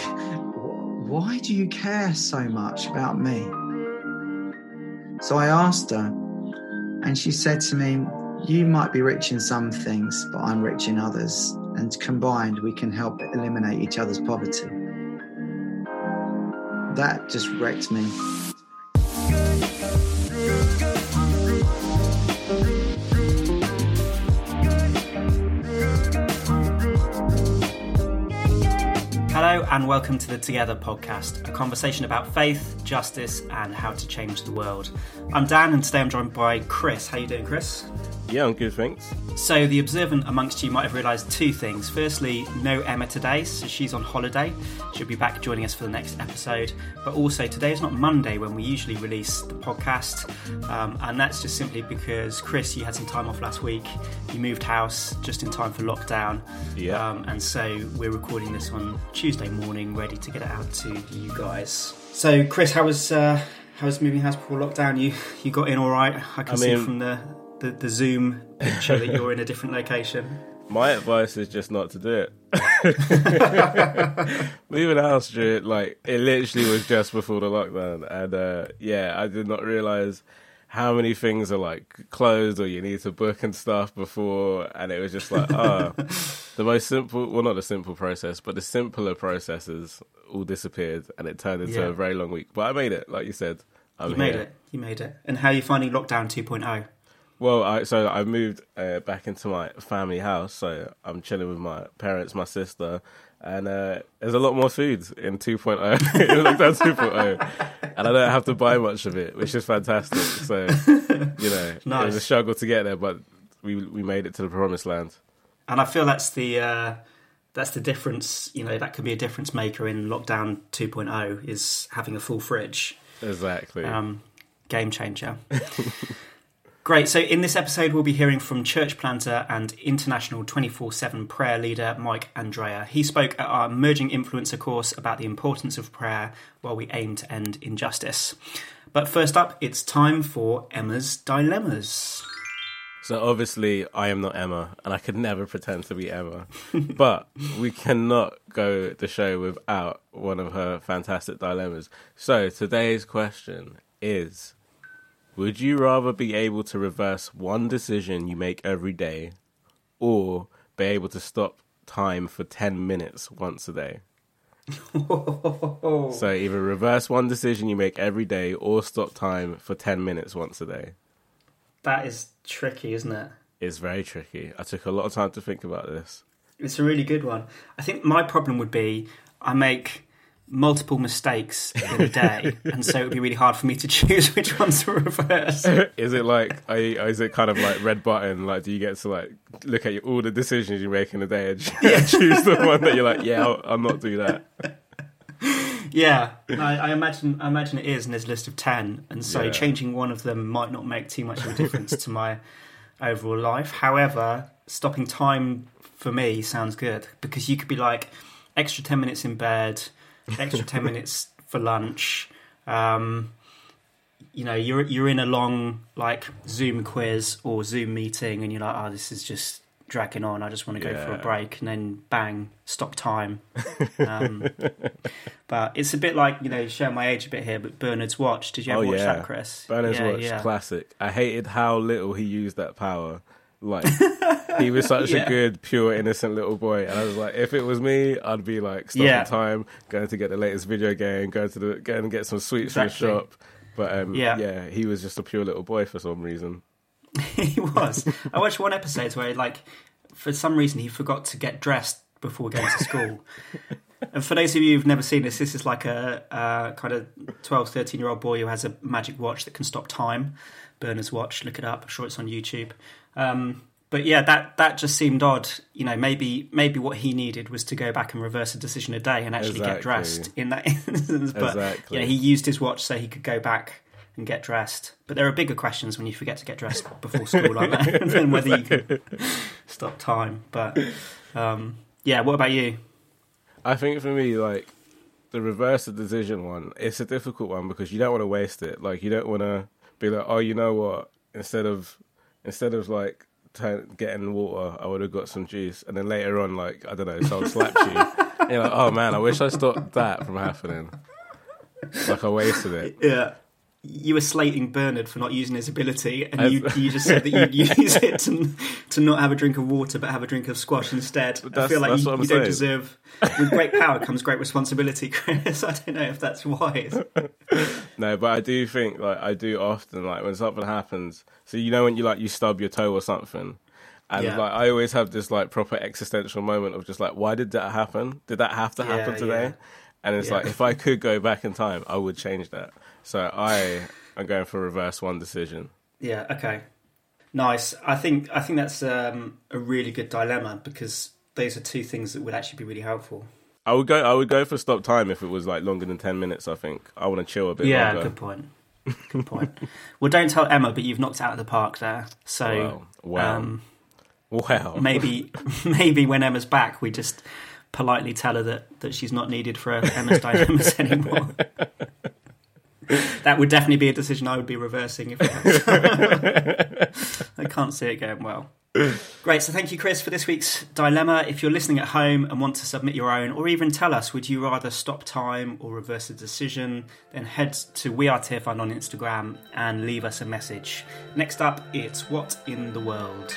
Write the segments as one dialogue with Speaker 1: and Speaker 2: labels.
Speaker 1: why do you care so much about me? So I asked her, and she said to me, You might be rich in some things, but I'm rich in others. And combined, we can help eliminate each other's poverty. That just wrecked me.
Speaker 2: And welcome to the Together podcast, a conversation about faith, justice, and how to change the world. I'm Dan, and today I'm joined by Chris. How you doing, Chris?
Speaker 3: Yeah, I'm good, thanks.
Speaker 2: So, the observant amongst you might have realised two things. Firstly, no Emma today, so she's on holiday. She'll be back joining us for the next episode. But also, today is not Monday when we usually release the podcast, um, and that's just simply because Chris, you had some time off last week. You moved house just in time for lockdown.
Speaker 3: Yeah.
Speaker 2: Um, and so we're recording this on Tuesday morning, ready to get it out to you guys. So, Chris, how was uh, how was moving house before lockdown? You you got in all right? I can
Speaker 3: I
Speaker 2: see from the, the the Zoom picture that you're in a different location.
Speaker 3: My advice is just not to do it. Moving house, dude, like it literally was just before the lockdown, and uh, yeah, I did not realize how many things are like closed or you need to book and stuff before, and it was just like, ah, the most simple, well, not the simple process, but the simpler processes all disappeared, and it turned into
Speaker 2: Yeah.
Speaker 3: a very long week. But I made it, like you said. I'm
Speaker 2: You made
Speaker 3: here.
Speaker 2: it. You made it. And how are you finding lockdown oh? 2.0?
Speaker 3: Well, I, so I moved uh, back into my family house, so I'm chilling with my parents, my sister, and uh, there's a lot more food in 2.0, in lockdown 2.0, and I don't have to buy much of it, which is fantastic. So, you know, it was a struggle to get there, but we we made it to the promised land.
Speaker 2: And I feel that's the uh, that's the difference. You know, that could be a difference maker in lockdown 2.0 is having a full fridge.
Speaker 3: Exactly.
Speaker 2: Um, game changer. Great. So, in this episode, we'll be hearing from church planter and international 24 7 prayer leader Mike Andrea. He spoke at our Emerging Influencer course about the importance of prayer while we aim to end injustice. But first up, it's time for Emma's Dilemmas.
Speaker 3: So obviously, I am not Emma, and I could never pretend to be Emma. but we cannot go the show without one of her fantastic dilemmas. So today's question is: Would you rather be able to reverse one decision you make every day, or be able to stop time for ten minutes once a day? So either reverse one decision you make every day, or stop time for ten minutes once a day.
Speaker 2: That is tricky, isn't it?
Speaker 3: It's very tricky. I took a lot of time to think about this.
Speaker 2: It's a really good one. I think my problem would be I make multiple mistakes in a day, and so it would be really hard for me to choose which ones to reverse.
Speaker 3: is it like you- is it kind of like red button like do you get to like look at your, all the decisions you make in a day and choose the one that you're like yeah I'll, I'll not do that
Speaker 2: Yeah, I, I imagine. I imagine it is, and there's a list of ten, and so
Speaker 3: Yeah.
Speaker 2: changing one of them might not make too much of a difference to my overall life. However, stopping time for me sounds good because you could be like extra ten minutes in bed, extra ten minutes for lunch. Um, you know, you're you're in a long like Zoom quiz or Zoom meeting, and you're like, oh, this is just dragging on. I just want to go for a break, and then bang, stop time. Um, but it's a bit like you know, showing my age a bit here. But Bernard's Watch. Did you ever
Speaker 3: Oh,
Speaker 2: watch
Speaker 3: yeah.
Speaker 2: that, Chris?
Speaker 3: Bernard's
Speaker 2: yeah,
Speaker 3: Watch
Speaker 2: yeah.
Speaker 3: classic I hated how little he used that power like he was such
Speaker 2: Yeah.
Speaker 3: a good pure innocent little boy and I was like if it was me I'd be like stopping
Speaker 2: Yeah.
Speaker 3: time going to get the latest video game going to the going and get some sweets
Speaker 2: Exactly.
Speaker 3: from the shop but um,
Speaker 2: Yeah.
Speaker 3: yeah he was just a pure little boy for some reason
Speaker 2: he was. I watched one episode where, like, for some reason, he forgot to get dressed before going to school. and for those of you who've never seen this, this is like a uh, kind of 12, 13 year old boy who has a magic watch that can stop time. Bernard's watch. Look it up. I'm sure it's on YouTube. Um, but yeah, that that just seemed odd. You know, maybe maybe what he needed was to go back and reverse a decision a day and actually get dressed in that instance. But
Speaker 3: Exactly.
Speaker 2: yeah, he used his watch so he could go back and get dressed. But there are bigger questions when you forget to get dressed before school, aren't there? than whether you can stop time. But um, yeah, what about you?
Speaker 3: I think for me, like the reverse of decision one, it's a difficult one because you don't want to waste it. Like you don't want to be like, oh, you know what? Instead of instead of like turn, getting water, I would have got some juice, and then later on, like I don't know, someone slapped you. and you're like, oh man, I wish I stopped that from happening. Like I wasted it.
Speaker 2: Yeah. You were slating Bernard for not using his ability, and you, you just said that you'd use it to, to not have a drink of water but have a drink of squash instead. I feel like you, you don't deserve. With great power comes great responsibility, Chris. I don't know if that's wise.
Speaker 3: No, but I do think like I do often like when something happens. So you know when you like you stub your toe or something, and
Speaker 2: Yeah.
Speaker 3: like I always have this like proper existential moment of just like why did that happen? Did that have to happen
Speaker 2: Yeah,
Speaker 3: today?
Speaker 2: yeah.
Speaker 3: And it's
Speaker 2: Yeah.
Speaker 3: like if I could go back in time, I would change that. So I am going for reverse one decision.
Speaker 2: Yeah. Okay. Nice. I think I think that's um, a really good dilemma because those are two things that would actually be really helpful.
Speaker 3: I would go. I would go for stop time if it was like longer than ten minutes. I think I want to chill a bit
Speaker 2: yeah.
Speaker 3: longer.
Speaker 2: Good point. Good point. well, don't tell Emma, but you've knocked out of the park there. So.
Speaker 3: Wow. Wow.
Speaker 2: Um,
Speaker 3: wow.
Speaker 2: maybe maybe when Emma's back, we just politely tell her that, that she's not needed for Emma's dilemmas anymore. that would definitely be a decision I would be reversing if. I can't see it going well. Great, so thank you, Chris, for this week's dilemma. If you're listening at home and want to submit your own, or even tell us, would you rather stop time or reverse a decision, then head to We Are Tearfund on Instagram and leave us a message. Next up, it's What in the World?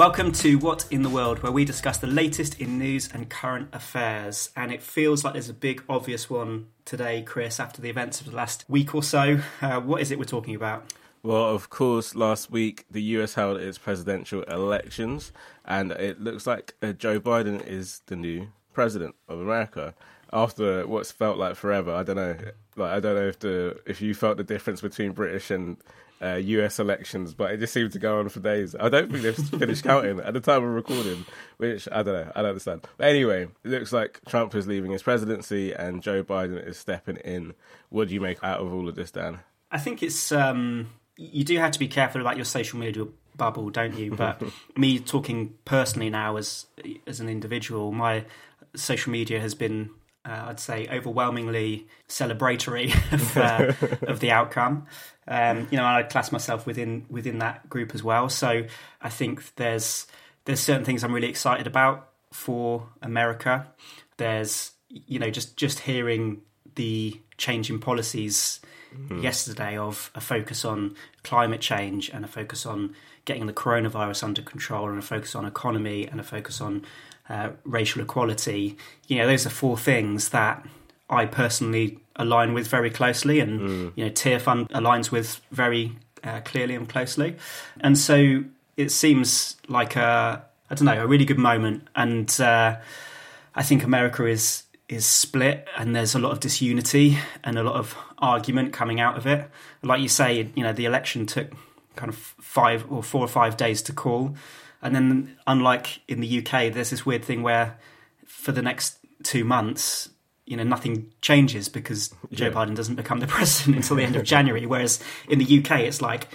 Speaker 2: Welcome to What in the World, where we discuss the latest in news and current affairs. And it feels like there's a big, obvious one today, Chris, after the events of the last week or so. Uh, what is it we're talking about?
Speaker 3: Well, of course, last week the US held its presidential elections, and it looks like uh, Joe Biden is the new president of America. After what's felt like forever, I don't know. Like, I don't know if the if you felt the difference between British and uh, US elections, but it just seemed to go on for days. I don't think they've finished counting at the time of recording, which I don't know. I don't understand. But anyway, it looks like Trump is leaving his presidency and Joe Biden is stepping in. What do you make out of all of this, Dan?
Speaker 2: I think it's um, you do have to be careful about your social media bubble, don't you? But me talking personally now as as an individual, my social media has been, uh, I'd say, overwhelmingly celebratory of, uh, of the outcome. Um, you know, I'd class myself within within that group as well. So I think there's there's certain things I'm really excited about for America. There's you know just just hearing the change in policies yesterday of a focus on climate change and a focus on getting the coronavirus under control and a focus on economy and a focus on uh, racial equality. You know, those are four things that I personally align with very closely, and you know, Tearfund aligns with very uh, clearly and closely. And so it seems like a I don't know a really good moment, and uh, I think America is is split, and there's a lot of disunity and a lot of argument coming out of it. Like you say, you know, the election took kind of five or four or five days to call, and then unlike in the UK, there's this weird thing where for the next two months. You know, nothing changes because Joe
Speaker 3: Yeah.
Speaker 2: Biden doesn't become the president until the end of January. Whereas in the UK, it's like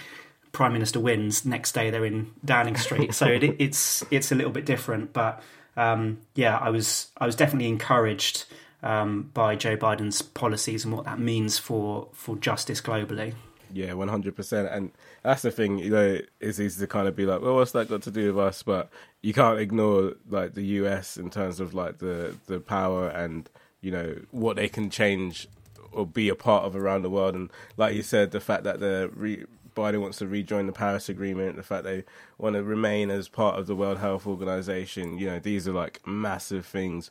Speaker 2: prime minister wins next day they're in Downing Street. So it, it's it's a little bit different, but um, yeah, I was I was definitely encouraged um, by Joe Biden's policies and what that means for for justice globally.
Speaker 3: Yeah, one hundred percent, and that's the thing. You know, it's easy to kind of be like, "Well, what's that got to do with us?" But you can't ignore like the US in terms of like the the power and you know what they can change or be a part of around the world. And like you said, the fact that the re- Biden wants to rejoin the Paris Agreement, the fact they want to remain as part of the World Health Organization. You know, these are like massive things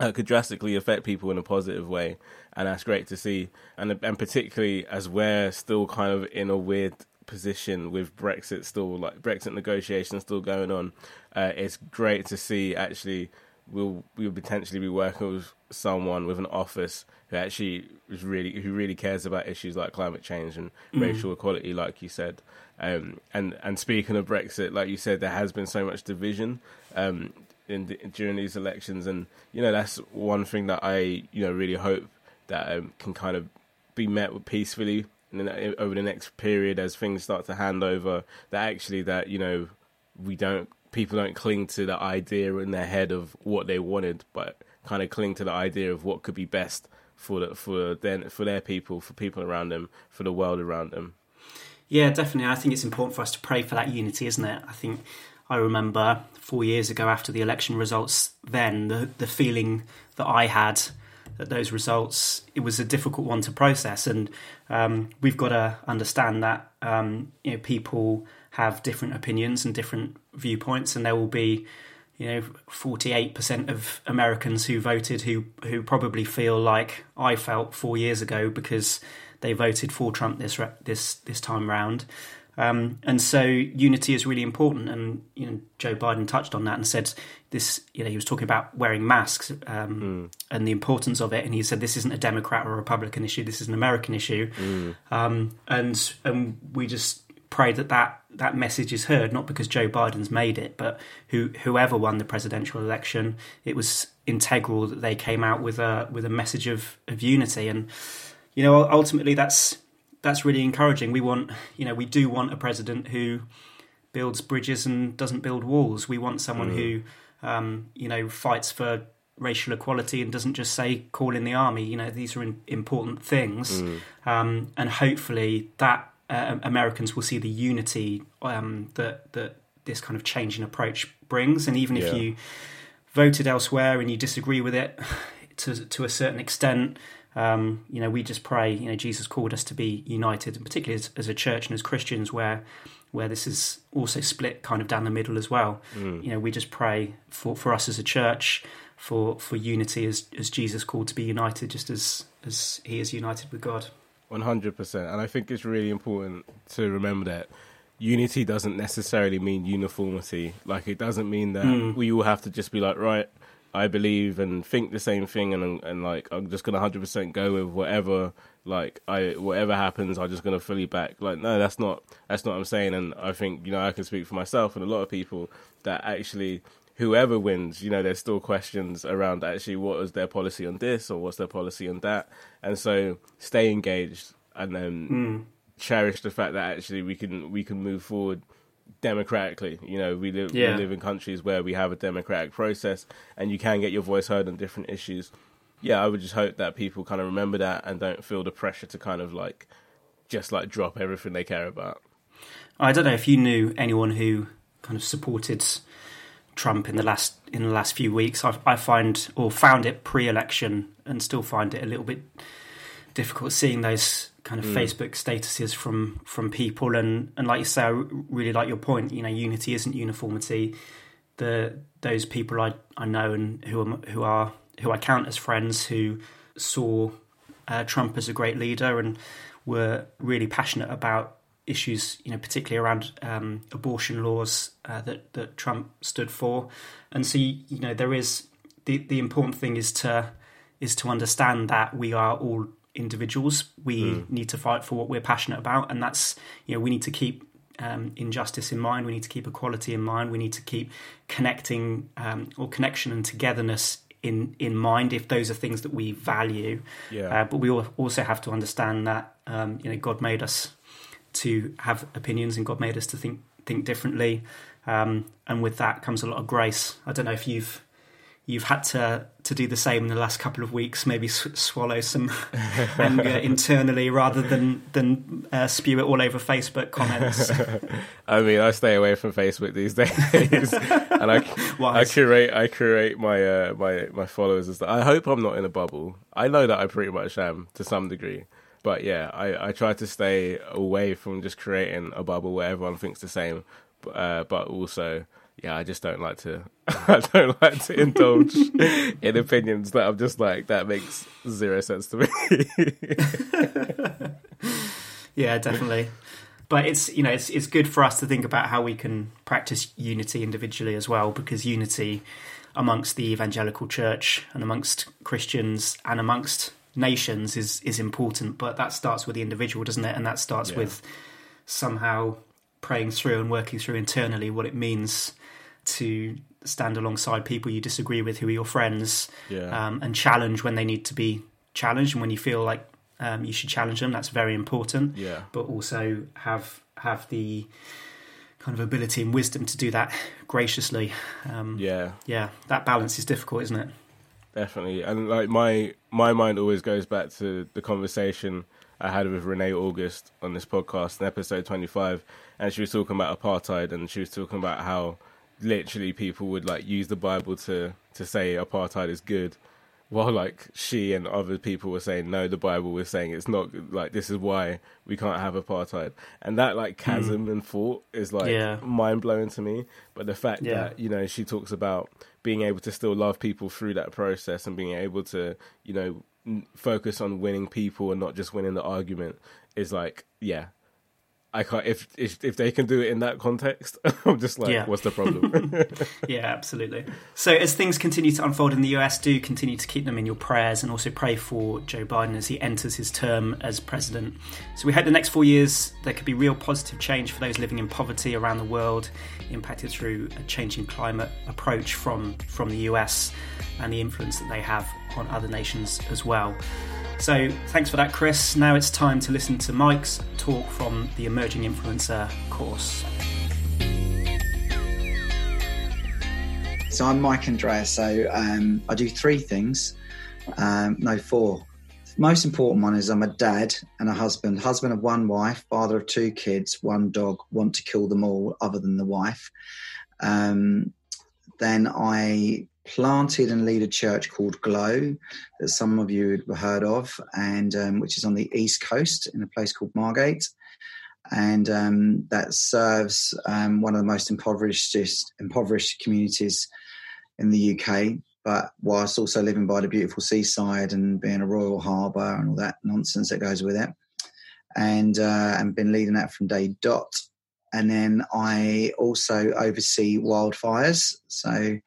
Speaker 3: uh, could drastically affect people in a positive way, and that's great to see. And and particularly as we're still kind of in a weird position with Brexit still like Brexit negotiations still going on, uh, it's great to see actually we'll we'll potentially be working with someone with an office who actually is really who really cares about issues like climate change and racial equality, like you said. Um, and and speaking of Brexit, like you said, there has been so much division. Um, in the, during these elections, and you know that's one thing that I you know really hope that um, can kind of be met with peacefully in the, uh, over the next period as things start to hand over. That actually that you know we don't people don't cling to the idea in their head of what they wanted, but kind of cling to the idea of what could be best for the, for their for their people, for people around them, for the world around them.
Speaker 2: Yeah, definitely. I think it's important for us to pray for that unity, isn't it? I think I remember four years ago after the election results, then the the feeling that I had that those results it was a difficult one to process, and um, we've got to understand that um, you know people have different opinions and different viewpoints, and there will be you know 48% of Americans who voted who who probably feel like I felt 4 years ago because they voted for Trump this this this time round. Um, and so unity is really important. And you know Joe Biden touched on that and said this you know he was talking about wearing masks um, mm. and the importance of it and he said this isn't a Democrat or a Republican issue this is an American issue mm. um, and and we just pray that, that that message is heard, not because Joe Biden's made it, but who, whoever won the presidential election, it was integral that they came out with a with a message of, of unity. And you know, ultimately, that's that's really encouraging. We want, you know, we do want a president who builds bridges and doesn't build walls. We want someone mm. who, um, you know, fights for racial equality and doesn't just say call in the army. You know, these are in, important things, mm. um, and hopefully that uh, Americans will see the unity um, that that this kind of change in approach brings. And even if yeah. you voted elsewhere and you disagree with it to to a certain extent, um, you know, we just pray. You know, Jesus called us to be united, and particularly as, as, a church and as Christians, where where this is also split kind of down the middle as well. Mm. You know, we just pray for, for us as a church for for unity as as Jesus called to be united, just as as He is united with God.
Speaker 3: One hundred percent, and I think it's really important to remember that unity doesn't necessarily mean uniformity. Like it doesn't mean that mm. we all have to just be like, right, I believe and think the same thing, and and like I'm just gonna hundred percent go with whatever like I whatever happens, I'm just gonna fully back. Like no, that's not that's not what I'm saying, and I think you know I can speak for myself and a lot of people that actually whoever wins, you know, there's still questions around actually what is their policy on this or what's their policy on that. And so stay engaged and then mm. cherish the fact that actually we can we can move forward democratically. You know, we live yeah. we live in countries where we have a democratic process and you can get your voice heard on different issues. Yeah, I would just hope that people kind of remember that and don't feel the pressure to kind of like just like drop everything they care about.
Speaker 2: I don't know if you knew anyone who kind of supported Trump in the last in the last few weeks. I, I find or found it pre-election and still find it a little bit difficult seeing those kind of mm. Facebook statuses from from people and and like you say, I really like your point. You know, unity isn't uniformity. The those people I I know and who are who are who I count as friends who saw uh, Trump as a great leader and were really passionate about issues, you know, particularly around um, abortion laws uh, that that Trump stood for, and so you know there is the the important thing is to is to understand that we are all individuals. We mm. need to fight for what we're passionate about, and that's you know we need to keep um, injustice in mind. We need to keep equality in mind. We need to keep connecting um, or connection and togetherness in in mind if those are things that we value. Yeah. Uh, but we also have to understand that um, you know God made us to have opinions, and God made us to think think differently. Um, and with that comes a lot of grace. I don't know if you've you've had to to do the same in the last couple of weeks. Maybe sw- swallow some anger internally rather than than uh, spew it all over Facebook comments.
Speaker 3: I mean, I stay away from Facebook these days, and I I curate I curate my uh, my my followers. As I hope I'm not in a bubble. I know that I pretty much am to some degree. But yeah, I, I try to stay away from just creating a bubble where everyone thinks the same. Uh, but also, yeah, I just don't like to. I don't like to indulge in opinions that I'm just like that makes zero sense to me.
Speaker 2: yeah, definitely. But it's you know it's it's good for us to think about how we can practice unity individually as well, because unity amongst the evangelical church and amongst Christians and amongst nations is is important, but that starts with the individual, doesn't it? And that starts yeah. with somehow praying through and working through internally what it means to stand alongside people you disagree with who are your friends yeah. um, and challenge when they need to be challenged and when you feel like um, you should challenge them that's very important.
Speaker 3: Yeah.
Speaker 2: But also have have the kind of ability and wisdom to do that graciously. Um,
Speaker 3: yeah.
Speaker 2: yeah that balance is difficult isn't it?
Speaker 3: Definitely. And like my my mind always goes back to the conversation I had with Renee August on this podcast in episode 25, and she was talking about apartheid, and she was talking about how literally people would like use the Bible to to say apartheid is good, while like she and other people were saying no, the Bible was saying it's not. Like this is why we can't have apartheid, and that like chasm mm. and thought is like yeah. mind blowing to me. But the fact yeah. that you know she talks about being able to still love people through that process and being able to you know focus on winning people and not just winning the argument is like yeah I can't if if if they can do it in that context. I'm just like, yeah. what's the problem?
Speaker 2: yeah, absolutely. So as things continue to unfold in the US, do continue to keep them in your prayers, and also pray for Joe Biden as he enters his term as president. So we hope the next four years there could be real positive change for those living in poverty around the world, impacted through a changing climate approach from from the US and the influence that they have on other nations as well. So thanks for that, Chris. Now it's time to listen to Mike's talk from the Emerging Influencer course.
Speaker 1: So I'm Mike Andrea. So um, I do three things. Um, no, four. Most important one is I'm a dad and a husband. Husband of one wife, father of two kids, one dog. Want to kill them all, other than the wife. Um, then I planted and lead a church called Glow that some of you have heard of, and um, which is on the east coast in a place called Margate, and um, that serves um, one of the most impoverished impoverished communities in the UK. But whilst also living by the beautiful seaside and being a royal harbour and all that nonsense that goes with it, and uh, and been leading that from day dot. And then I also oversee wildfires. So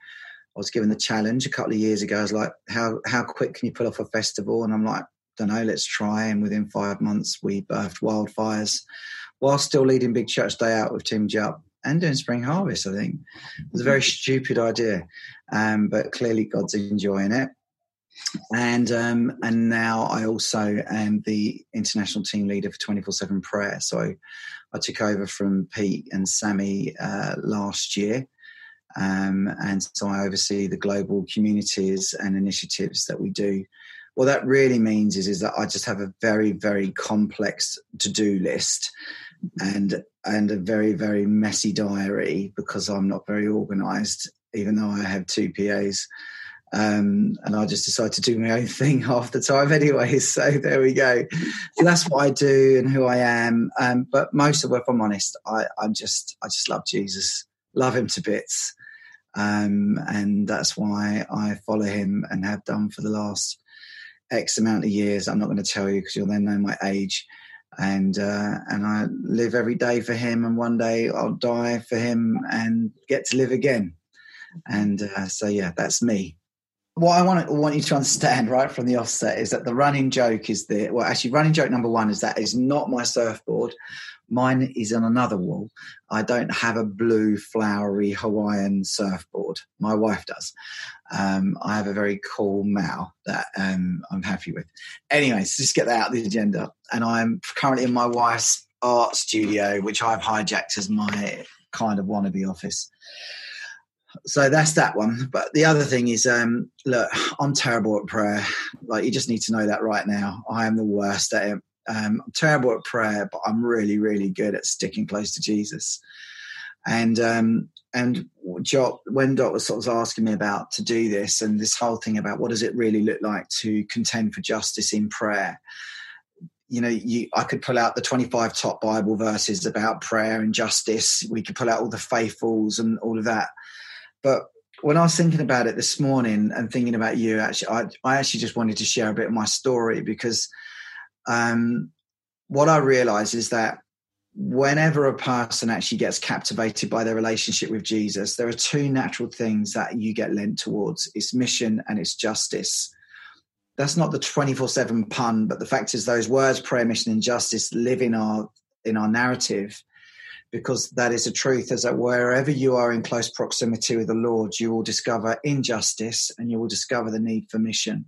Speaker 1: was given the challenge a couple of years ago. I was like, how how quick can you pull off a festival? And I'm like, don't know, let's try. And within five months, we birthed Wildfires while still leading Big Church Day Out with Tim Jupp and doing Spring Harvest, I think. It was a very stupid idea, um, but clearly God's enjoying it. And um, and now I also am the international team leader for 24 7 prayer. So I took over from Pete and Sammy uh, last year. Um, and so I oversee the global communities and initiatives that we do. What that really means is, is that I just have a very, very complex to-do list and and a very, very messy diary because I'm not very organized, even though I have two PAs. Um, and I just decide to do my own thing half the time anyway. So there we go. So that's what I do and who I am. Um, but most of if I'm honest, I, I just I just love Jesus, love him to bits. Um, and that's why I follow him and have done for the last X amount of years. I'm not going to tell you because you'll then know my age. And uh, and I live every day for him, and one day I'll die for him and get to live again. And uh, so yeah, that's me. What I want want you to understand right from the offset is that the running joke is the well, actually, running joke number one is that is not my surfboard. Mine is on another wall. I don't have a blue, flowery Hawaiian surfboard. My wife does. Um, I have a very cool Mao that um, I'm happy with. Anyways, just get that out of the agenda. And I'm currently in my wife's art studio, which I've hijacked as my kind of wannabe office. So that's that one. But the other thing is, um, look, I'm terrible at prayer. Like you just need to know that right now. I am the worst at it. Um, I'm terrible at prayer, but I'm really, really good at sticking close to Jesus. And um, and Jock, when Dot was sort of asking me about to do this and this whole thing about what does it really look like to contend for justice in prayer, you know, you, I could pull out the 25 top Bible verses about prayer and justice. We could pull out all the faithfuls and all of that. But when I was thinking about it this morning and thinking about you, actually, I, I actually just wanted to share a bit of my story because um, what I realize is that whenever a person actually gets captivated by their relationship with Jesus, there are two natural things that you get lent towards it's mission and it's justice. That's not the 24 7 pun, but the fact is, those words, prayer, mission, and justice, live in our in our narrative because that is the truth is that wherever you are in close proximity with the Lord, you will discover injustice and you will discover the need for mission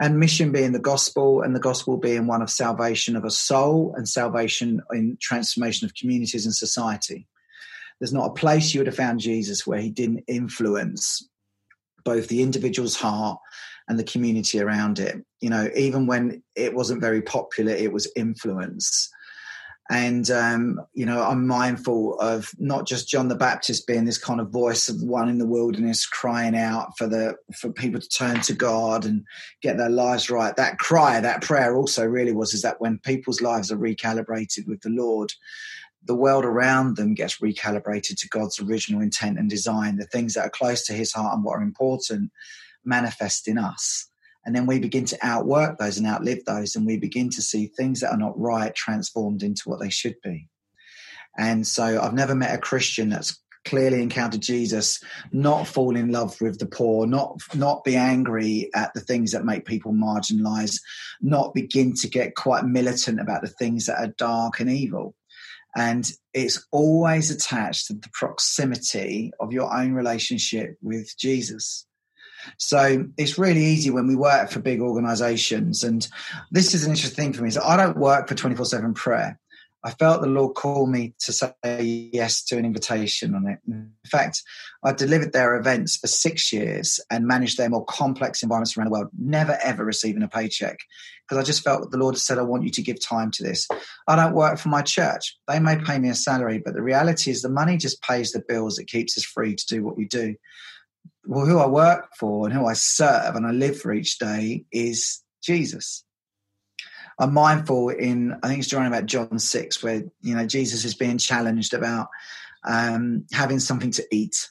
Speaker 1: and mission being the gospel, and the gospel being one of salvation of a soul and salvation in transformation of communities and society. There's not a place you would have found Jesus where he didn't influence both the individual's heart and the community around it. You know, even when it wasn't very popular, it was influence. And, um, you know, I'm mindful of not just John the Baptist being this kind of voice of one in the wilderness crying out for the, for people to turn to God and get their lives right. That cry, that prayer also really was, is that when people's lives are recalibrated with the Lord, the world around them gets recalibrated to God's original intent and design. The things that are close to his heart and what are important manifest in us. And then we begin to outwork those and outlive those, and we begin to see things that are not right transformed into what they should be. And so I've never met a Christian that's clearly encountered Jesus, not fall in love with the poor, not not be angry at the things that make people marginalized, not begin to get quite militant about the things that are dark and evil. And it's always attached to the proximity of your own relationship with Jesus. So it's really easy when we work for big organizations. And this is an interesting thing for me. So I don't work for 24 7 prayer. I felt the Lord call me to say yes to an invitation on it. In fact, I delivered their events for six years and managed their more complex environments around the world, never ever receiving a paycheck because I just felt the Lord said, I want you to give time to this. I don't work for my church. They may pay me a salary, but the reality is the money just pays the bills. It keeps us free to do what we do well, who I work for and who I serve and I live for each day is Jesus. I'm mindful in, I think it's drawing about John 6, where, you know, Jesus is being challenged about um, having something to eat.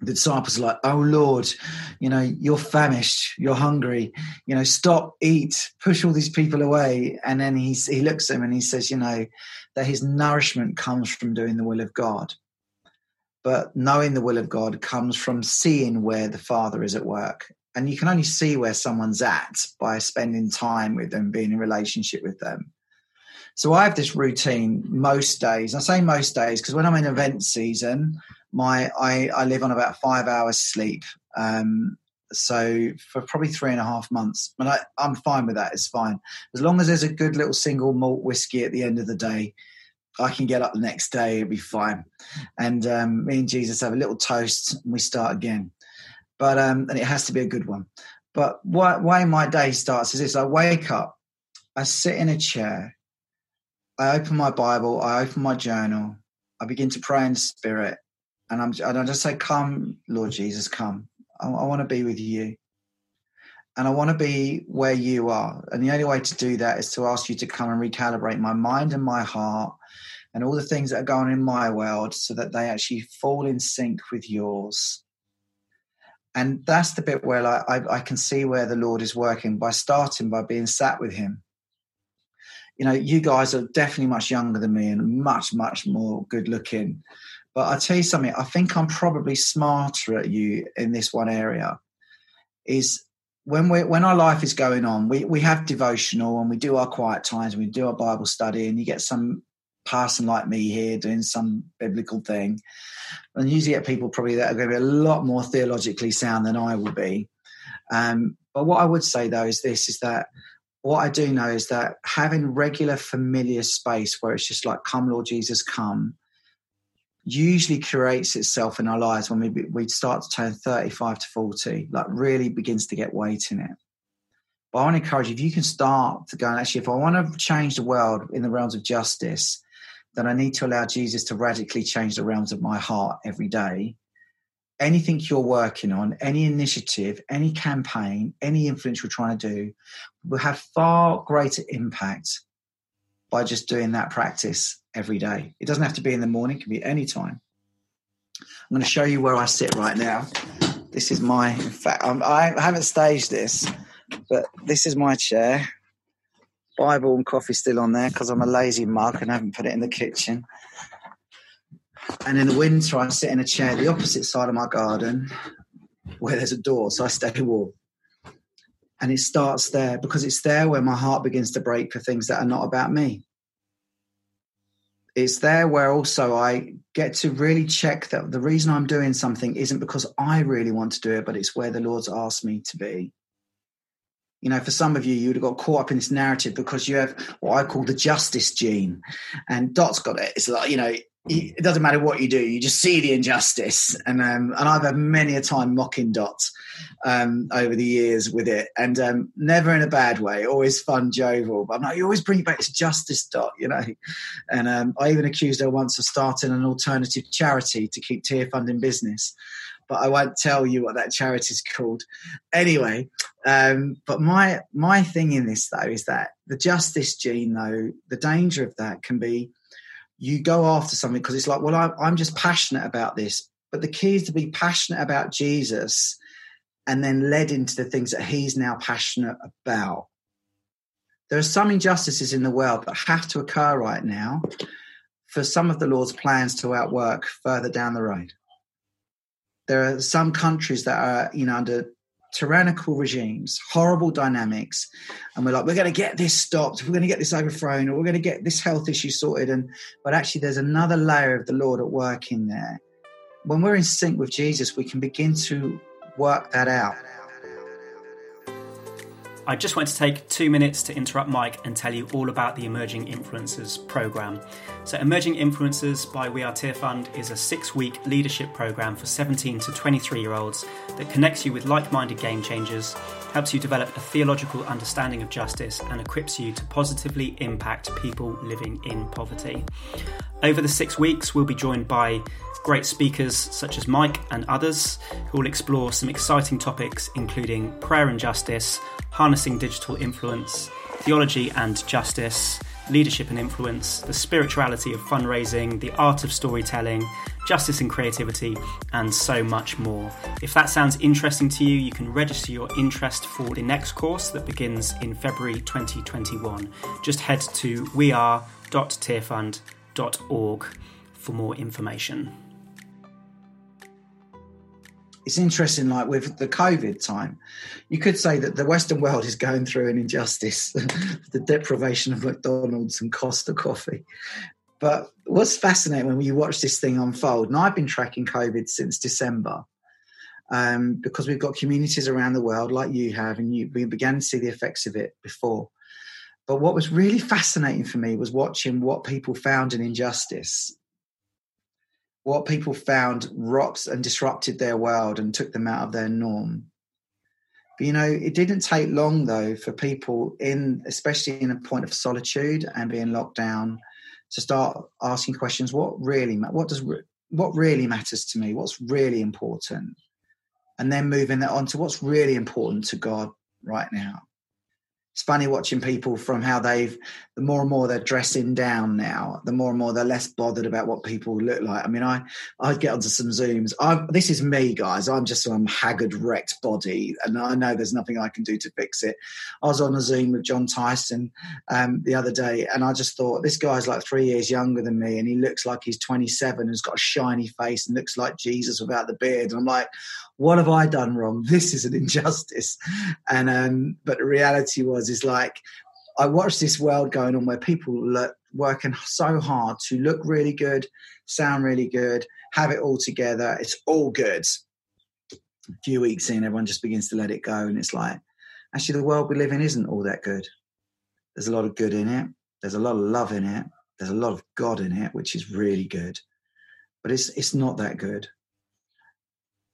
Speaker 1: The disciples are like, oh Lord, you know, you're famished, you're hungry, you know, stop, eat, push all these people away. And then he's, he looks at them and he says, you know, that his nourishment comes from doing the will of God. But knowing the will of God comes from seeing where the Father is at work. And you can only see where someone's at by spending time with them, being in relationship with them. So I have this routine most days. I say most days because when I'm in event season, my I, I live on about five hours sleep. Um, so for probably three and a half months, but I, I'm fine with that. It's fine as long as there's a good little single malt whiskey at the end of the day. I can get up the next day, it'll be fine. And um, me and Jesus have a little toast and we start again. But um, and it has to be a good one. But why, my day starts is this: I wake up, I sit in a chair, I open my Bible, I open my journal, I begin to pray in the Spirit, and I'm and I just say, "Come, Lord Jesus, come. I, I want to be with you." And I want to be where you are. And the only way to do that is to ask you to come and recalibrate my mind and my heart and all the things that are going on in my world so that they actually fall in sync with yours. And that's the bit where I, I, I can see where the Lord is working by starting by being sat with Him. You know, you guys are definitely much younger than me and much, much more good looking. But I'll tell you something, I think I'm probably smarter at you in this one area. Is when we when our life is going on, we, we have devotional and we do our quiet times, we do our Bible study, and you get some person like me here doing some biblical thing. And usually get people probably that are going to be a lot more theologically sound than I will be. Um, but what I would say though is this is that what I do know is that having regular familiar space where it's just like, come Lord Jesus, come, usually creates itself in our lives when we, we start to turn 35 to 40, like really begins to get weight in it. But I want to encourage you, if you can start to go, and actually, if I want to change the world in the realms of justice, then I need to allow Jesus to radically change the realms of my heart every day. Anything you're working on, any initiative, any campaign, any influence you're trying to do will have far greater impact by just doing that practice every day. It doesn't have to be in the morning, it can be any time. I'm going to show you where I sit right now. This is my, in fact, I'm, I haven't staged this, but this is my chair. Bible and coffee still on there because I'm a lazy mug and I haven't put it in the kitchen. And in the winter, I sit in a chair the opposite side of my garden where there's a door, so I stay warm. And it starts there because it's there where my heart begins to break for things that are not about me. It's there where also I get to really check that the reason I'm doing something isn't because I really want to do it, but it's where the Lord's asked me to be. You know, for some of you, you would have got caught up in this narrative because you have what I call the justice gene. And Dot's got it. It's like, you know, it doesn't matter what you do, you just see the injustice. And um, and I've had many a time mocking Dot um, over the years with it, and um, never in a bad way, always fun, jovial. But I'm like, you always bring it back to justice, Dot, you know. And um, I even accused her once of starting an alternative charity to keep Tear funding business. But I won't tell you what that charity is called. Anyway, um, but my my thing in this though is that the justice gene, though, the danger of that can be you go after something because it's like, well, I'm, I'm just passionate about this. But the key is to be passionate about Jesus and then led into the things that he's now passionate about. There are some injustices in the world that have to occur right now for some of the Lord's plans to outwork further down the road. There are some countries that are, you know, under tyrannical regimes, horrible dynamics, and we're like, we're going to get this stopped, we're going to get this overthrown, or we're going to get this health issue sorted. And but actually, there's another layer of the Lord at work in there. When we're in sync with Jesus, we can begin to work that out.
Speaker 2: I just want to take two minutes to interrupt Mike and tell you all about the Emerging Influencers program. So, Emerging Influencers by We Are Tearfund is a six week leadership program for 17 to 23 year olds that connects you with like minded game changers, helps you develop a theological understanding of justice, and equips you to positively impact people living in poverty. Over the six weeks, we'll be joined by great speakers such as Mike and others who will explore some exciting topics including prayer and justice, harnessing digital influence, theology and justice, leadership and influence, the spirituality of fundraising, the art of storytelling, justice and creativity, and so much more. If that sounds interesting to you, you can register your interest for the next course that begins in February 2021. Just head to weare.tearfund.org for more information
Speaker 1: it's interesting, like with the COVID time, you could say that the Western world is going through an injustice, the deprivation of McDonald's and Costa coffee. But what's fascinating when you watch this thing unfold, and I've been tracking COVID since December, um, because we've got communities around the world like you have, and you, we began to see the effects of it before. But what was really fascinating for me was watching what people found in injustice what people found rocks and disrupted their world and took them out of their norm. But you know, it didn't take long though for people in, especially in a point of solitude and being locked down, to start asking questions: What really, what does, what really matters to me? What's really important? And then moving that on to what's really important to God right now it's funny watching people from how they've the more and more they're dressing down now the more and more they're less bothered about what people look like. I mean i i get onto some zooms. I, this is me guys. I'm just some haggard wrecked body and i know there's nothing i can do to fix it. I was on a zoom with jon tyson um, the other day and i just thought this guy's like three years younger than me and he looks like he's 27 and has got a shiny face and looks like jesus without the beard. And i'm like what have I done wrong? This is an injustice. And um, but the reality was is like I watch this world going on where people look, working so hard to look really good, sound really good, have it all together. It's all good. A few weeks in, everyone just begins to let it go, and it's like actually the world we live in isn't all that good. There's a lot of good in it. There's a lot of love in it. There's a lot of God in it, which is really good. But it's it's not that good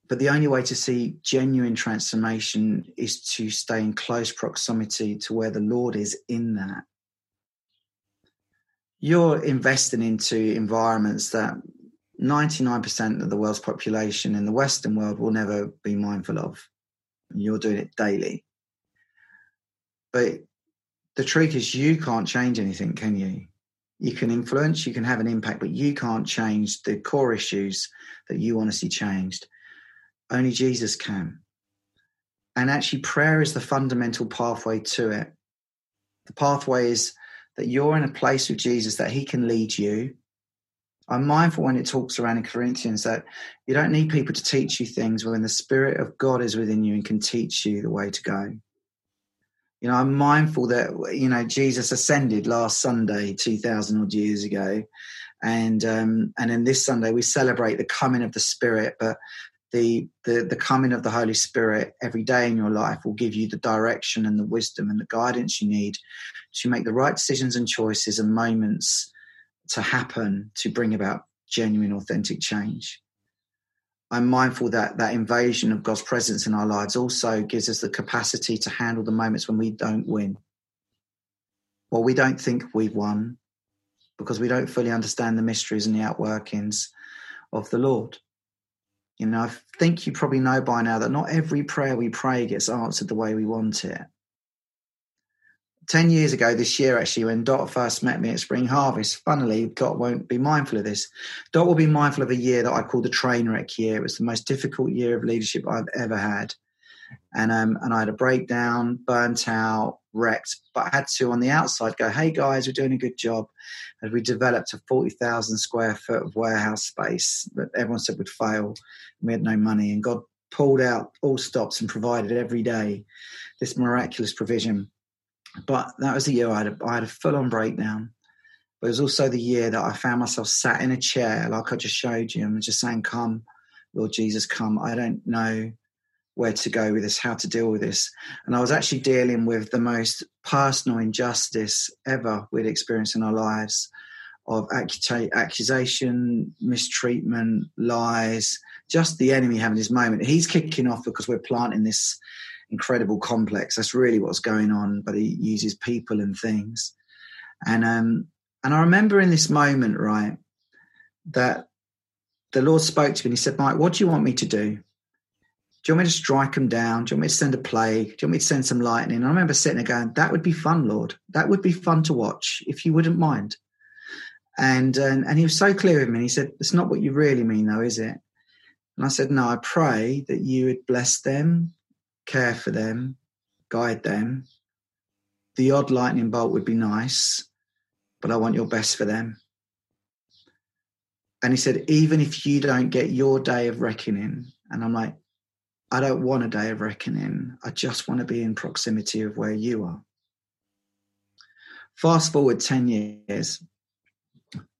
Speaker 1: but the only way to see genuine transformation is to stay in close proximity to where the Lord is in that. You're investing into environments that 99% of the world's population in the Western world will never be mindful of. You're doing it daily. But the truth is, you can't change anything, can you? You can influence, you can have an impact, but you can't change the core issues that you want to see changed. Only Jesus can. And actually, prayer is the fundamental pathway to it. The pathway is that you're in a place with Jesus that he can lead you. I'm mindful when it talks around in Corinthians that you don't need people to teach you things when the Spirit of God is within you and can teach you the way to go. You know, I'm mindful that, you know, Jesus ascended last Sunday, 2,000 odd years ago. And, um, and then this Sunday we celebrate the coming of the Spirit, but the, the the coming of the Holy Spirit every day in your life will give you the direction and the wisdom and the guidance you need to make the right decisions and choices and moments to happen to bring about genuine, authentic change. I'm mindful that that invasion of God's presence in our lives also gives us the capacity to handle the moments when we don't win. Well, we don't think we've won because we don't fully understand the mysteries and the outworkings of the Lord. You know, I think you probably know by now that not every prayer we pray gets answered the way we want it. 10 years ago this year, actually, when Dot first met me at Spring Harvest, funnily, Dot won't be mindful of this. Dot will be mindful of a year that I call the train wreck year. It was the most difficult year of leadership I've ever had. And, um, and I had a breakdown, burnt out, wrecked, but I had to on the outside go, hey guys, we're doing a good job. And we developed a 40,000 square foot of warehouse space that everyone said would fail. we had no money. And God pulled out all stops and provided every day this miraculous provision but that was the year I had a, I had a full on breakdown. But it was also the year that I found myself sat in a chair, like I just showed you, and just saying, Come, Lord Jesus, come. I don't know where to go with this, how to deal with this. And I was actually dealing with the most personal injustice ever we'd experienced in our lives of accusation, mistreatment, lies, just the enemy having his moment. He's kicking off because we're planting this incredible complex. That's really what's going on. But he uses people and things. And um, and I remember in this moment, right, that the Lord spoke to me and he said, Mike, what do you want me to do? Do you want me to strike them down? Do you want me to send a plague? Do you want me to send some lightning? And I remember sitting there going, that would be fun, Lord. That would be fun to watch if you wouldn't mind. And, and, and he was so clear with me. He said, it's not what you really mean, though, is it? And I said, no, I pray that you would bless them, care for them, guide them. The odd lightning bolt would be nice, but I want your best for them. And he said, even if you don't get your day of reckoning, and I'm like, I don't want a day of reckoning. I just want to be in proximity of where you are. Fast forward 10 years,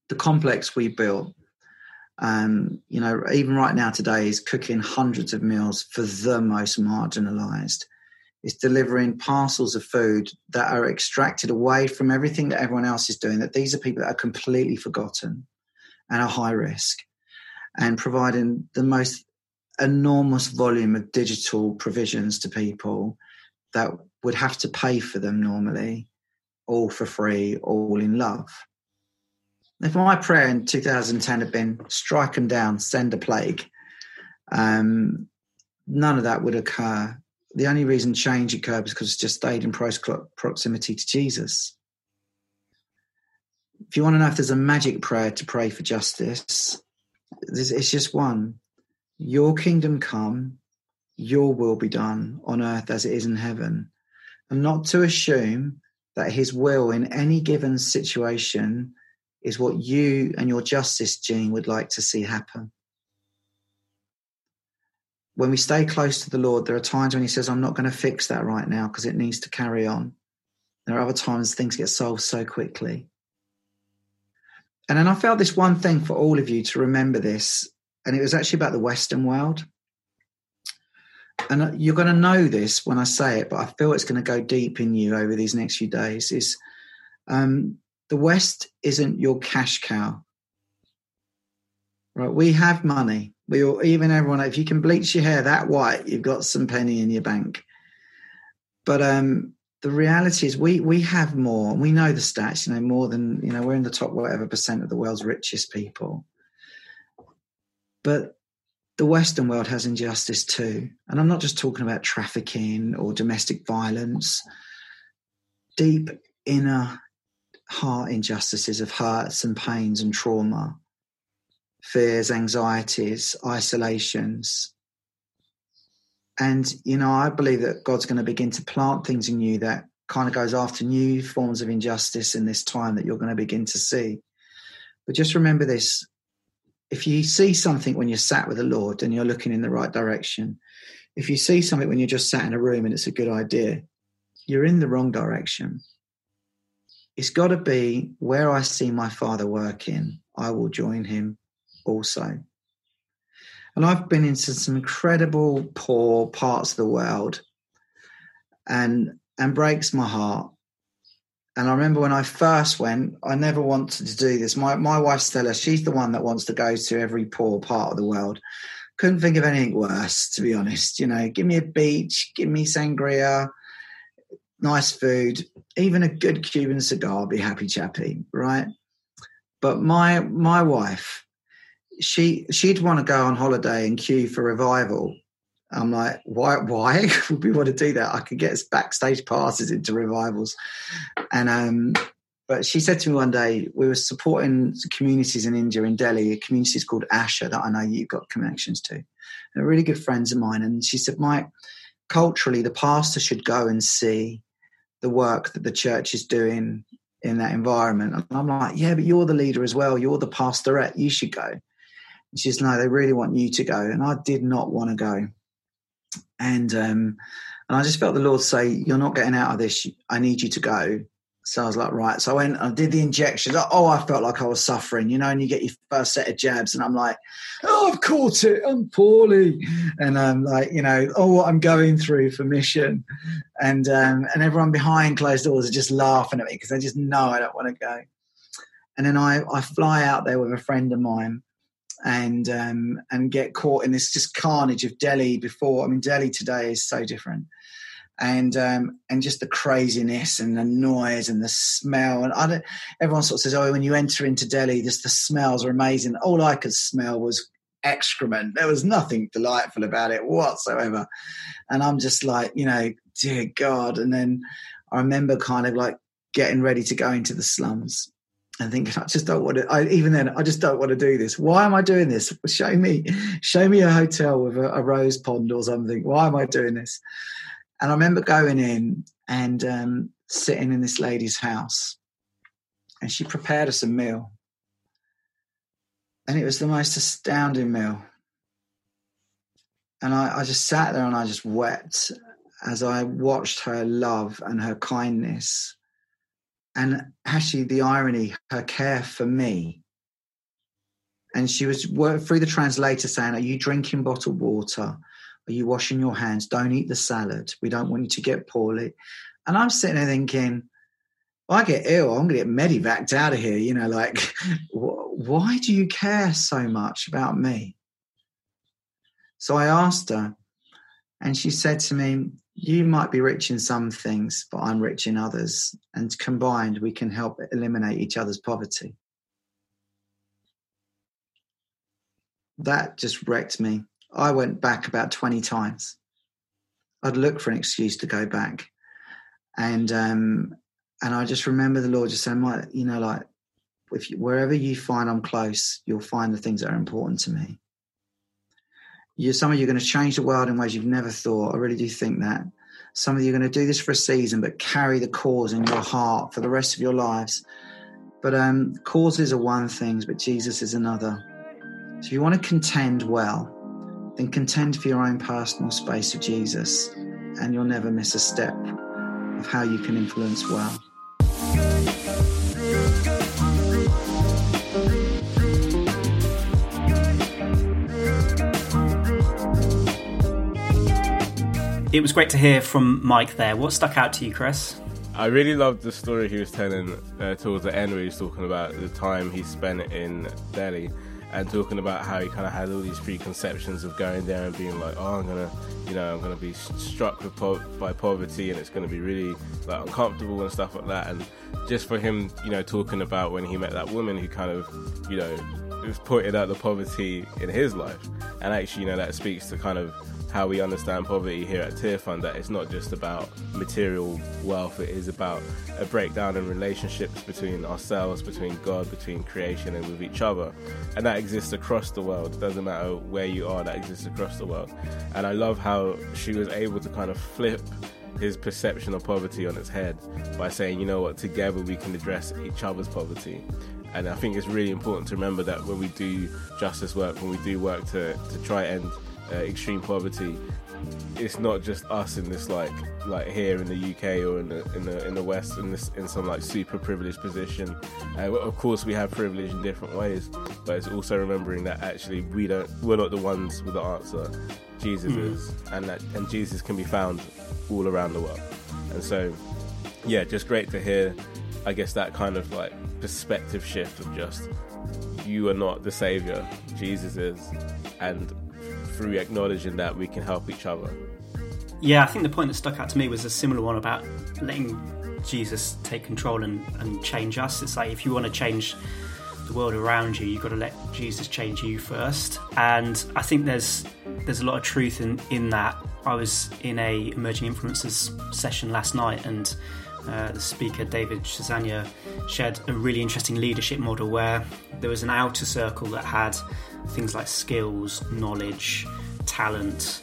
Speaker 1: the complex we built um, you know, even right now today is cooking hundreds of meals for the most marginalized. It's delivering parcels of food that are extracted away from everything that everyone else is doing. That these are people that are completely forgotten and are high risk, and providing the most enormous volume of digital provisions to people that would have to pay for them normally, all for free, all in love. If my prayer in 2010 had been strike them down, send a plague, um, none of that would occur. The only reason change occurred was because it just stayed in price proximity to Jesus. If you want to know if there's a magic prayer to pray for justice, it's just one. Your kingdom come, your will be done on earth as it is in heaven. And not to assume that his will in any given situation is what you and your justice gene would like to see happen. When we stay close to the Lord, there are times when He says, I'm not going to fix that right now because it needs to carry on. There are other times things get solved so quickly. And then I felt this one thing for all of you to remember this, and it was actually about the Western world. And you're going to know this when I say it, but I feel it's going to go deep in you over these next few days. Is um, the West isn't your cash cow. Right? We have money. We all, even everyone, if you can bleach your hair that white, you've got some penny in your bank. But um, the reality is, we we have more. We know the stats. You know, more than you know. We're in the top whatever percent of the world's richest people. But the Western world has injustice too, and I'm not just talking about trafficking or domestic violence. Deep inner heart injustices of hurts and pains and trauma, fears, anxieties, isolations. And, you know, I believe that God's going to begin to plant things in you that kind of goes after new forms of injustice in this time that you're going to begin to see. But just remember this if you see something when you're sat with the Lord and you're looking in the right direction, if you see something when you're just sat in a room and it's a good idea, you're in the wrong direction it's got to be where I see my father working, I will join him also. And I've been into some incredible poor parts of the world and and breaks my heart. And I remember when I first went, I never wanted to do this. My my wife Stella, she's the one that wants to go to every poor part of the world. Couldn't think of anything worse, to be honest. You know, give me a beach, give me sangria, nice food, even a good Cuban cigar, I'll be happy chappy, right? But my my wife, she she'd want to go on holiday and queue for revival. I'm like, why? Why would we want to do that? I could get us backstage passes into revivals, and um, but she said to me one day, we were supporting communities in India, in Delhi, a community called Asha that I know you've got connections to. They're really good friends of mine. And she said, Mike, culturally, the pastor should go and see the work that the church is doing in that environment. And I'm like, yeah, but you're the leader as well. You're the pastorette. You should go. And she's no, they really want you to go. And I did not want to go. And um, and I just felt the Lord say, You're not getting out of this. I need you to go. So I was like, right. So I went, I did the injections. Oh, I felt like I was suffering, you know, and you get your first set of jabs, and I'm like, oh, I've caught it. I'm poorly. And I'm like, you know, oh, what I'm going through for mission. And um, and everyone behind closed doors are just laughing at me because they just know I don't want to go. And then I, I fly out there with a friend of mine and um, and get caught in this just carnage of Delhi before. I mean, Delhi today is so different and um, and just the craziness and the noise and the smell. And I don't, everyone sort of says, "Oh, when you enter into Delhi, just the smells are amazing." All I could smell was excrement. There was nothing delightful about it whatsoever. And I'm just like, you know, dear God. And then I remember kind of like getting ready to go into the slums and thinking, I just don't want to. I, even then, I just don't want to do this. Why am I doing this? Show me, show me a hotel with a, a rose pond or something. Why am I doing this? And I remember going in and um, sitting in this lady's house, and she prepared us a meal. And it was the most astounding meal. And I, I just sat there and I just wept as I watched her love and her kindness. And actually, the irony, her care for me. And she was through the translator saying, Are you drinking bottled water? Are you washing your hands? Don't eat the salad. We don't want you to get poorly. And I'm sitting there thinking, well, I get ill, I'm going to get medevaced out of here. You know, like, why do you care so much about me? So I asked her, and she said to me, You might be rich in some things, but I'm rich in others. And combined, we can help eliminate each other's poverty. That just wrecked me. I went back about 20 times. I'd look for an excuse to go back. And um, and I just remember the Lord just saying, "My, you know, like if you, wherever you find I'm close, you'll find the things that are important to me. You, some of you are going to change the world in ways you've never thought. I really do think that. Some of you are going to do this for a season, but carry the cause in your heart for the rest of your lives. But um, causes are one thing, but Jesus is another. So if you want to contend well, then contend for your own personal space with Jesus, and you'll never miss a step of how you can influence well.
Speaker 2: It was great to hear from Mike there. What stuck out to you, Chris?
Speaker 3: I really loved the story he was telling uh, towards the end, where he was talking about the time he spent in Delhi and talking about how he kind of had all these preconceptions of going there and being like, oh, I'm gonna, you know, I'm gonna be struck po- by poverty and it's gonna be really like uncomfortable and stuff like that. And just for him, you know, talking about when he met that woman who kind of, you know, pointed out the poverty in his life, and actually, you know, that speaks to kind of how we understand poverty here at Tearfund that it's not just about material wealth, it is about a breakdown in relationships between ourselves, between God, between creation, and with each other. And that exists across the world. It doesn't matter where you are, that exists across the world. And I love how she was able to kind of flip his perception of poverty on its head by saying, you know what, together we can address each other's poverty. And I think it's really important to remember that when we do justice work, when we do work to, to try and uh, extreme poverty, it's not just us in this like like here in the UK or in the in the in the West in this in some like super privileged position. Uh, of course, we have privilege in different ways, but it's also remembering that actually we don't we're not the ones with the answer. Jesus mm. is, and that and Jesus can be found all around the world. And so, yeah, just great to hear I guess that kind of like perspective shift of just you are not the savior, Jesus is, and through acknowledging that we can help each other.
Speaker 2: Yeah, I think the point that stuck out to me was a similar one about letting Jesus take control and, and change us. It's like if you want to change the world around you, you've got to let Jesus change you first. And I think there's there's a lot of truth in, in that. I was in a emerging influencers session last night and uh, the speaker David Chazania shared a really interesting leadership model where there was an outer circle that had things like skills, knowledge, talent,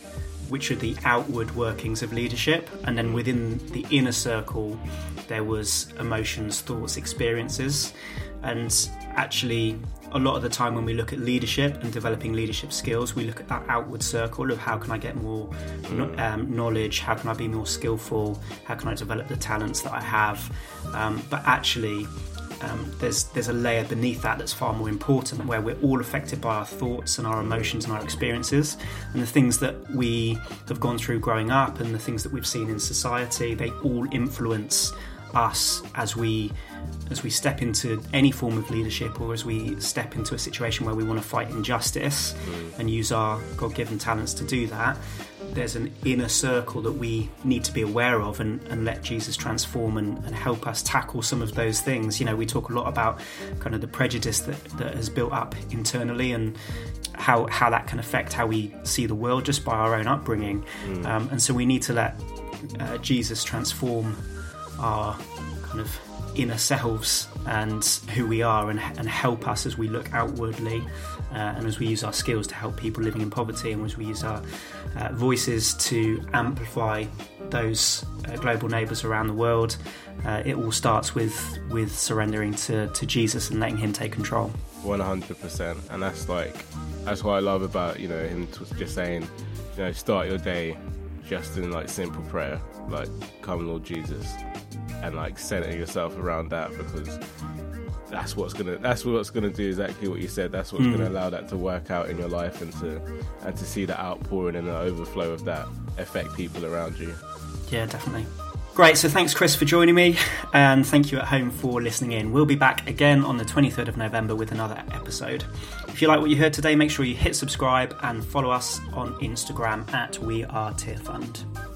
Speaker 2: which are the outward workings of leadership, and then within the inner circle, there was emotions, thoughts, experiences, and actually a lot of the time when we look at leadership and developing leadership skills, we look at that outward circle of how can I get more um, knowledge, how can I be more skillful, how can I develop the talents that I have. Um, but actually, um, there's there's a layer beneath that that's far more important, where we're all affected by our thoughts and our emotions and our experiences, and the things that we have gone through growing up, and the things that we've seen in society. They all influence us as we as we step into any form of leadership or as we step into a situation where we want to fight injustice mm. and use our god-given talents to do that there's an inner circle that we need to be aware of and, and let jesus transform and, and, help us tackle some of those things you know we talk a lot about kind of the prejudice that, that has built up internally and how how that can affect how we see the world just by our own upbringing mm. um, and so we need to let uh, jesus transform our kind of inner selves and who we are and, and help us as we look outwardly uh, and as we use our skills to help people living in poverty and as we use our uh, voices to amplify those uh, global neighbours around the world. Uh, it all starts with with surrendering to, to Jesus and letting Him take control.
Speaker 3: One hundred percent, and that's like that's what I love about you know him just saying, you know, start your day just in like simple prayer, like come Lord Jesus, and like center yourself around that because that's what's gonna that's what's gonna do exactly what you said. That's what's mm. gonna allow that to work out in your life and to and to see the outpouring and the overflow of that affect people around you.
Speaker 2: Yeah, definitely. Great, so thanks, Chris, for joining me, and thank you at home for listening in. We'll be back again on the 23rd of November with another episode. If you like what you heard today, make sure you hit subscribe and follow us on Instagram at We Are Tearfund.